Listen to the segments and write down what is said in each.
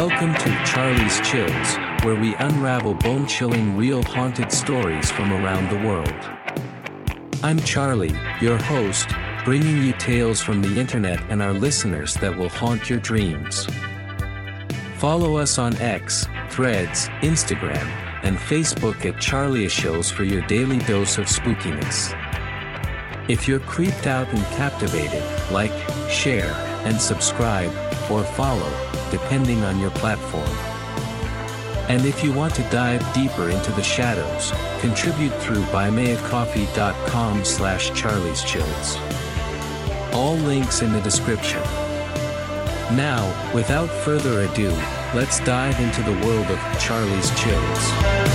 Welcome to Charlie's Chills, where we unravel bone chilling real haunted stories from around the world. I'm Charlie, your host, bringing you tales from the internet and our listeners that will haunt your dreams. Follow us on X, Threads, Instagram, and Facebook at Charlie Chills for your daily dose of spookiness. If you're creeped out and captivated, like, share, and subscribe, or follow, depending on your platform. And if you want to dive deeper into the shadows, contribute through buymeacoffee.com slash charlieschills. All links in the description. Now, without further ado, let's dive into the world of Charlie's Chills.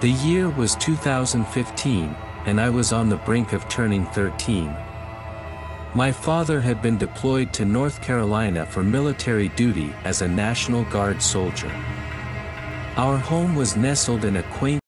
The year was 2015, and I was on the brink of turning 13. My father had been deployed to North Carolina for military duty as a National Guard soldier. Our home was nestled in a quaint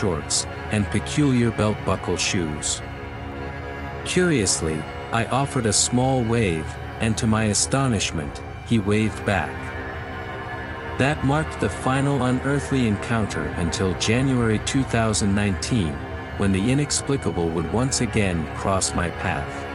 shorts, and peculiar belt buckle shoes. Curiously, I offered a small wave, and to my astonishment, he waved back. That marked the final unearthly encounter until January 2019, when the inexplicable would once again cross my path.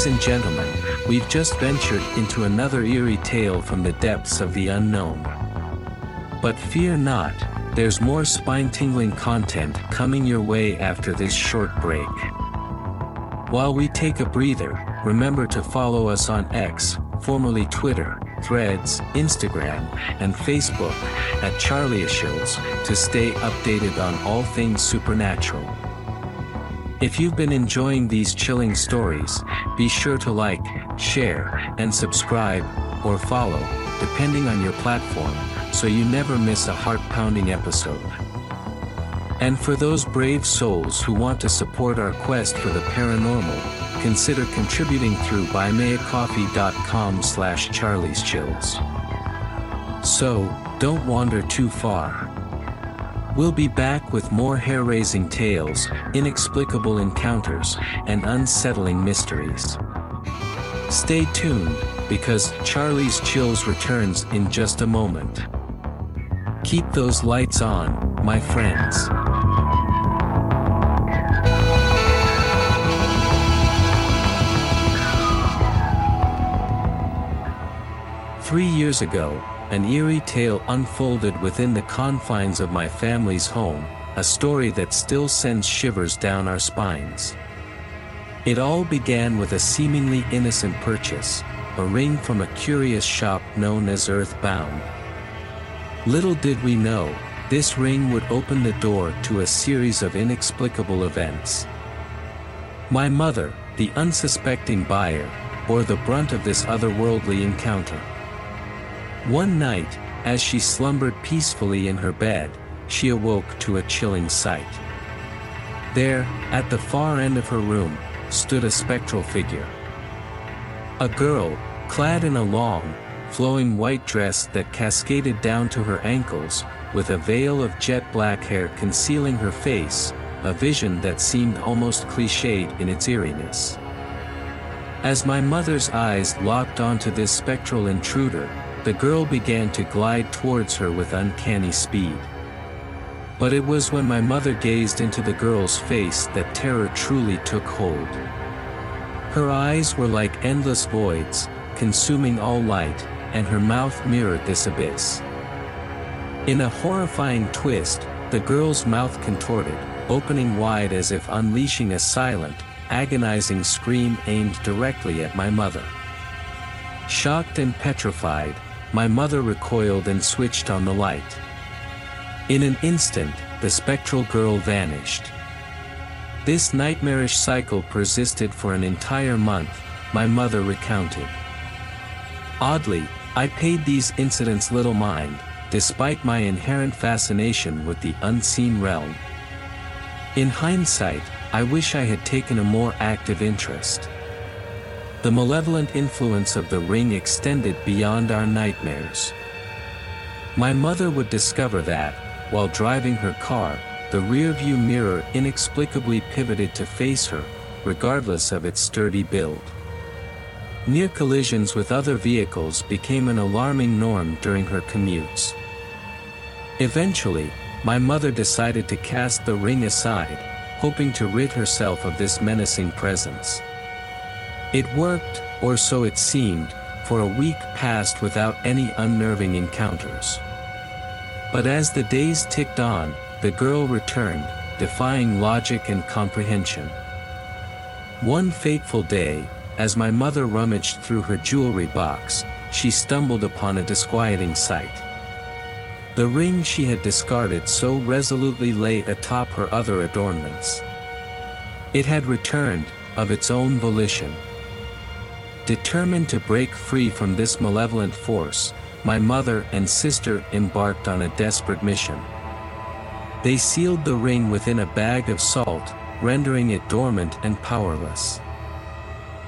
Ladies and gentlemen, we've just ventured into another eerie tale from the depths of the unknown. But fear not, there's more spine-tingling content coming your way after this short break. While we take a breather, remember to follow us on X, formerly Twitter, Threads, Instagram, and Facebook, at Charlie's Chills, to stay updated on all things supernatural. If you've been enjoying these chilling stories, be sure to like, share, and subscribe, or follow, depending on your platform, so you never miss a heart-pounding episode. And for those brave souls who want to support our quest for the paranormal, consider contributing through buymeacoffee.com slash charlieschills. So, don't wander too far. We'll be back with more hair-raising tales, inexplicable encounters, and unsettling mysteries. Stay tuned, because Charlie's Chills returns in just a moment. Keep those lights on, my friends. Three years ago, an eerie tale unfolded within the confines of my family's home, a story that still sends shivers down our spines. It all began with a seemingly innocent purchase, a ring from a curious shop known as Earthbound. Little did we know, this ring would open the door to a series of inexplicable events. My mother, the unsuspecting buyer, bore the brunt of this otherworldly encounter. One night, as she slumbered peacefully in her bed, she awoke to a chilling sight. There, at the far end of her room, stood a spectral figure. A girl, clad in a long, flowing white dress that cascaded down to her ankles, with a veil of jet black hair concealing her face, a vision that seemed almost cliched in its eeriness. As my mother's eyes locked onto this spectral intruder, the girl began to glide towards her with uncanny speed. But it was when my mother gazed into the girl's face that terror truly took hold. Her eyes were like endless voids, consuming all light, and her mouth mirrored this abyss. In a horrifying twist, the girl's mouth contorted, opening wide as if unleashing a silent, agonizing scream aimed directly at my mother. Shocked and petrified, my mother recoiled and switched on the light. In an instant, the spectral girl vanished. This nightmarish cycle persisted for an entire month, my mother recounted. Oddly, I paid these incidents little mind, despite my inherent fascination with the unseen realm. In hindsight, I wish I had taken a more active interest. The malevolent influence of the ring extended beyond our nightmares. My mother would discover that, while driving her car, the rearview mirror inexplicably pivoted to face her, regardless of its sturdy build. Near collisions with other vehicles became an alarming norm during her commutes. Eventually, my mother decided to cast the ring aside, hoping to rid herself of this menacing presence. It worked, or so it seemed, for a week passed without any unnerving encounters. But as the days ticked on, the girl returned, defying logic and comprehension. One fateful day, as my mother rummaged through her jewelry box, she stumbled upon a disquieting sight. The ring she had discarded so resolutely lay atop her other adornments. It had returned, of its own volition. Determined to break free from this malevolent force, my mother and sister embarked on a desperate mission. They sealed the ring within a bag of salt, rendering it dormant and powerless.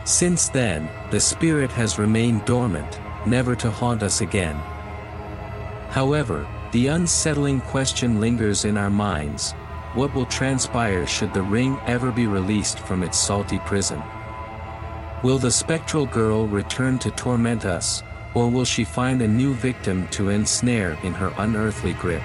Since then, the spirit has remained dormant, never to haunt us again. However, the unsettling question lingers in our minds, what will transpire should the ring ever be released from its salty prison? Will the spectral girl return to torment us, or will she find a new victim to ensnare in her unearthly grip?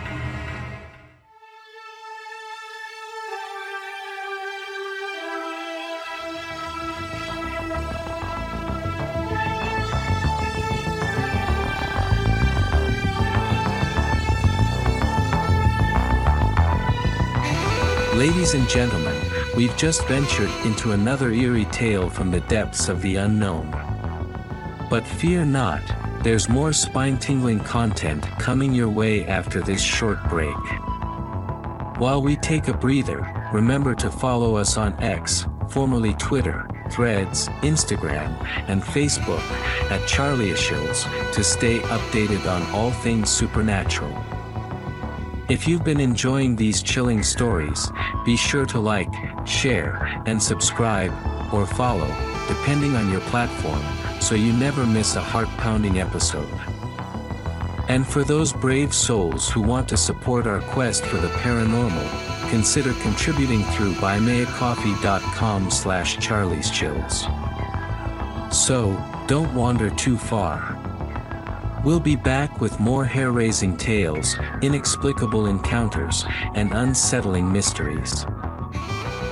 Ladies and gentlemen, we've just ventured into another eerie tale from the depths of the unknown. But fear not, there's more spine-tingling content coming your way after this short break. While we take a breather, remember to follow us on X, formerly Twitter, Threads, Instagram, and Facebook, at Charlie's Chills, to stay updated on all things supernatural. If you've been enjoying these chilling stories, be sure to like, share, and subscribe, or follow, depending on your platform, so you never miss a heart-pounding episode. And for those brave souls who want to support our quest for the paranormal, consider contributing through buymeacoffee.com slash charlieschills. So, don't wander too far. We'll be back with more hair-raising tales, inexplicable encounters, and unsettling mysteries.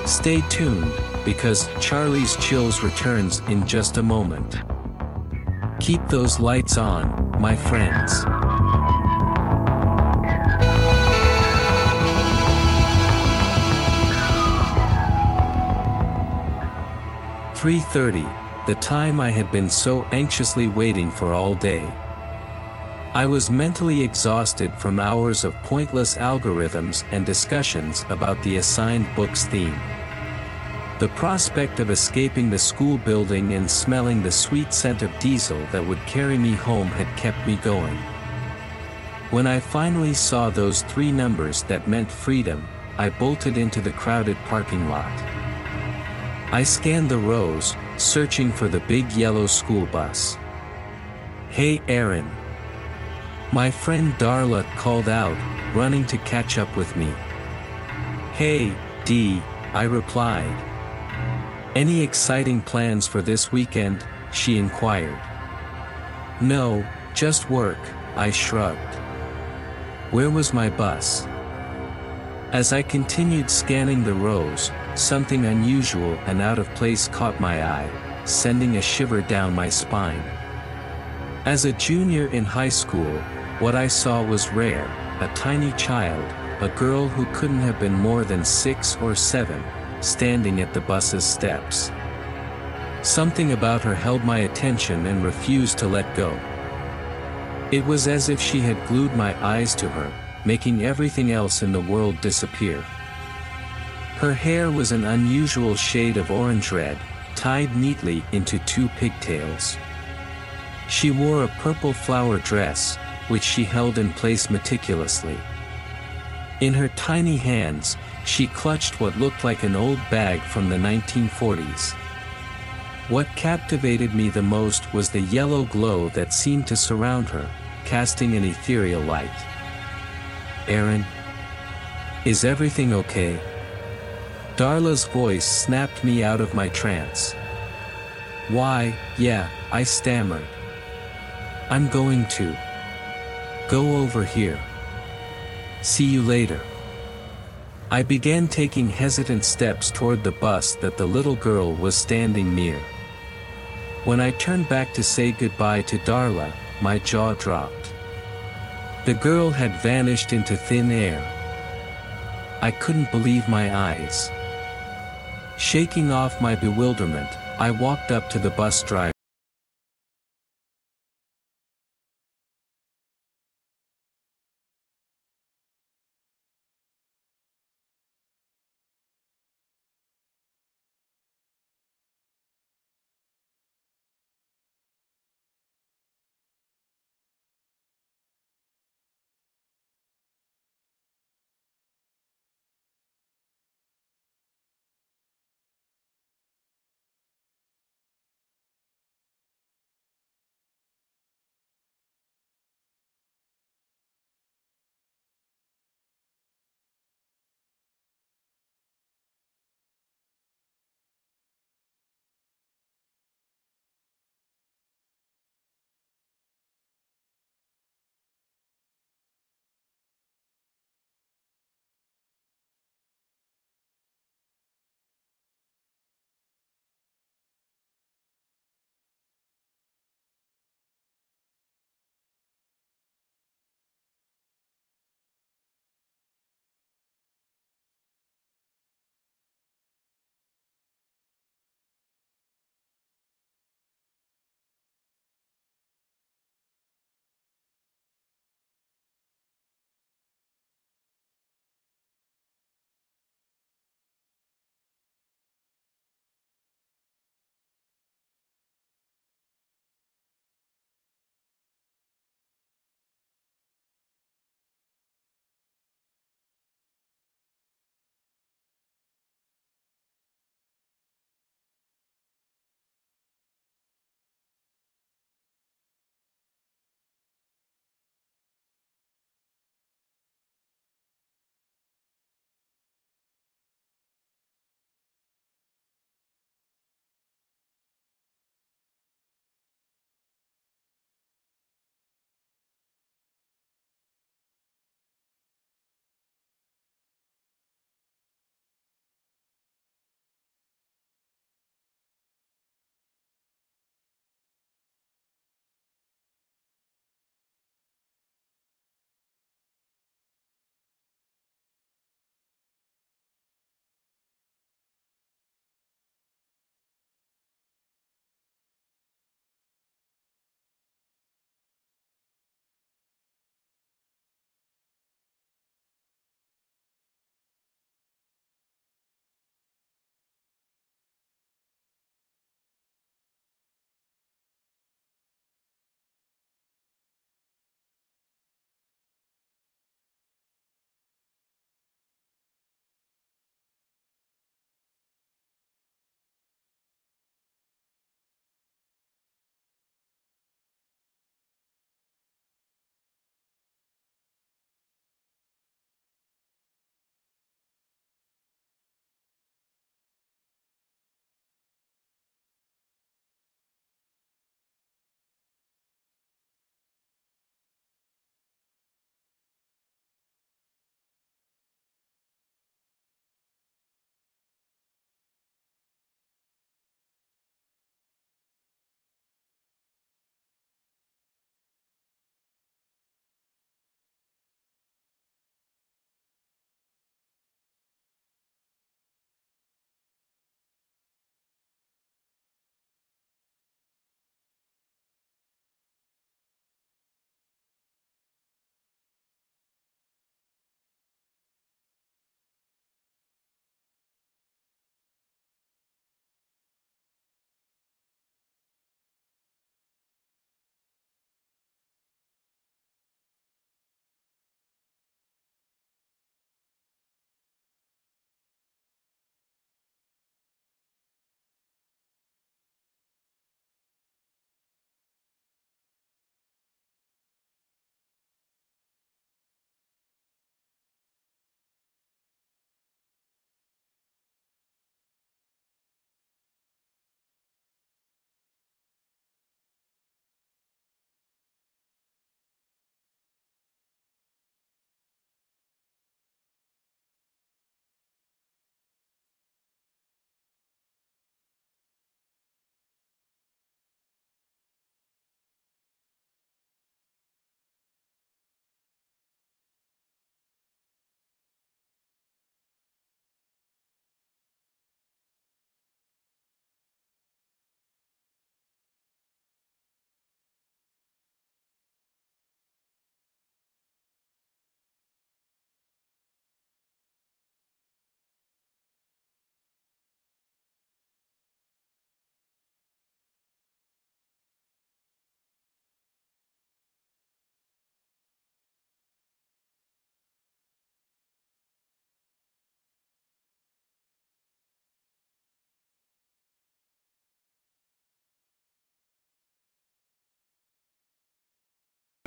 Stay tuned, because Charlie's Chills returns in just a moment. Keep those lights on, my friends. Three thirty, the time I had been so anxiously waiting for all day. I was mentally exhausted from hours of pointless algorithms and discussions about the assigned book's theme. The prospect of escaping the school building and smelling the sweet scent of diesel that would carry me home had kept me going. When I finally saw those three numbers that meant freedom, I bolted into the crowded parking lot. I scanned the rows, searching for the big yellow school bus. Hey Aaron, my friend Darla called out, running to catch up with me. Hey, Dee, I replied. Any exciting plans for this weekend? she inquired. No, just work, I shrugged. Where was my bus? As I continued scanning the rows, something unusual and out of place caught my eye, sending a shiver down my spine. As a junior in high school, what I saw was rare, a tiny child, a girl who couldn't have been more than six or seven, standing at the bus's steps. Something about her held my attention and refused to let go. It was as if she had glued my eyes to her, making everything else in the world disappear. Her hair was an unusual shade of orange-red, tied neatly into two pigtails. She wore a purple flower dress, which she held in place meticulously. In her tiny hands, she clutched what looked like an old bag from the 1940s. What captivated me the most was the yellow glow that seemed to surround her, casting an ethereal light. Aaron? Is everything okay? Darla's voice snapped me out of my trance. Why, yeah, I stammered. I'm going to. Go over here. See you later. I began taking hesitant steps toward the bus that the little girl was standing near. When I turned back to say goodbye to Darla, my jaw dropped. The girl had vanished into thin air. I couldn't believe my eyes. Shaking off my bewilderment, I walked up to the bus driver.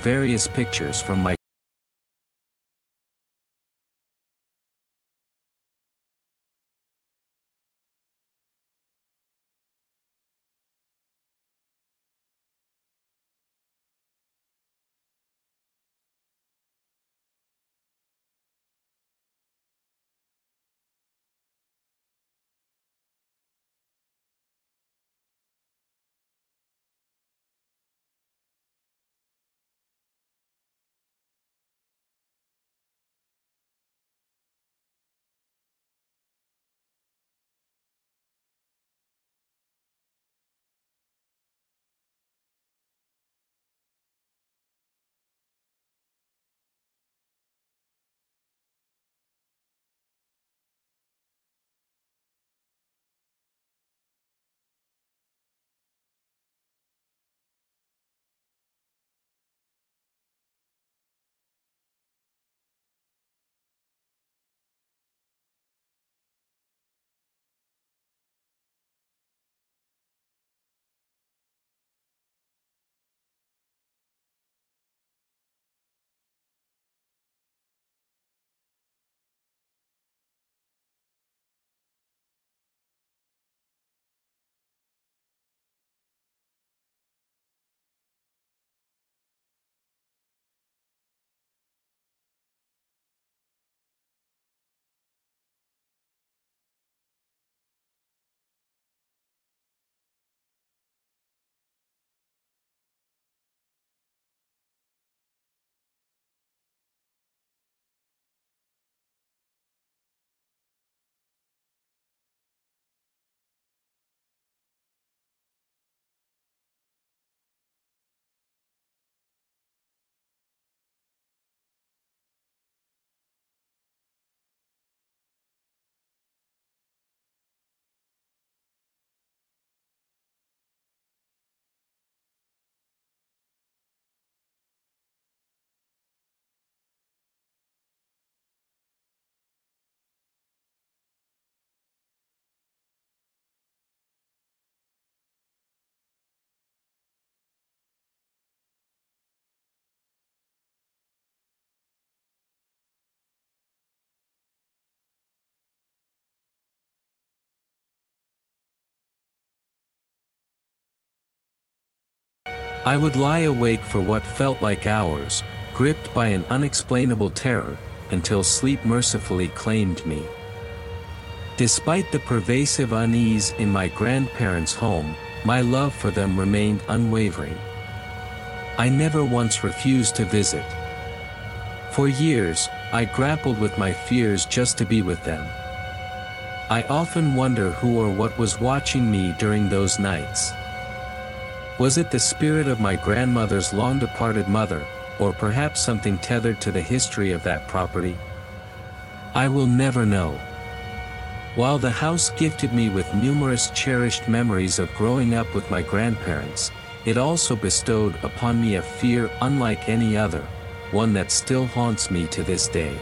Various pictures from my I would lie awake for what felt like hours, gripped by an unexplainable terror, until sleep mercifully claimed me. Despite the pervasive unease in my grandparents' home, my love for them remained unwavering. I never once refused to visit. For years, I grappled with my fears just to be with them. I often wonder who or what was watching me during those nights. Was it the spirit of my grandmother's long departed mother, or perhaps something tethered to the history of that property? I will never know. While the house gifted me with numerous cherished memories of growing up with my grandparents, it also bestowed upon me a fear unlike any other, one that still haunts me to this day.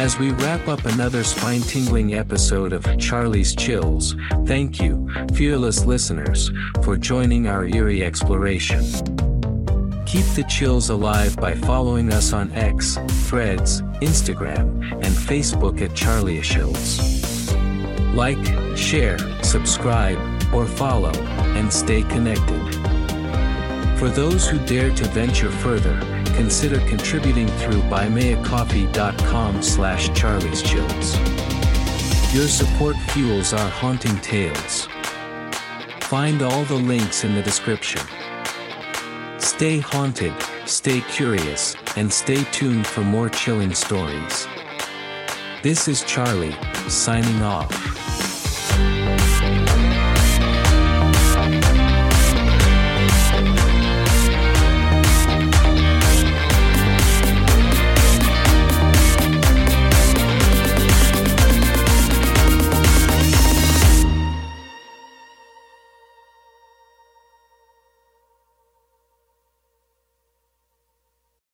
As we wrap up another spine tingling episode of Charlie's Chills, thank you, fearless listeners, for joining our eerie exploration. Keep the chills alive by following us on X, Threads, Instagram, and Facebook at Charlie Chills. Like, share, subscribe, or follow, and stay connected. For those who dare to venture further, consider contributing through buymeacoffee.com slash Charlie's charlieschills. Your support fuels our haunting tales. Find all the links in the description. Stay haunted, stay curious, and stay tuned for more chilling stories. This is Charlie, signing off.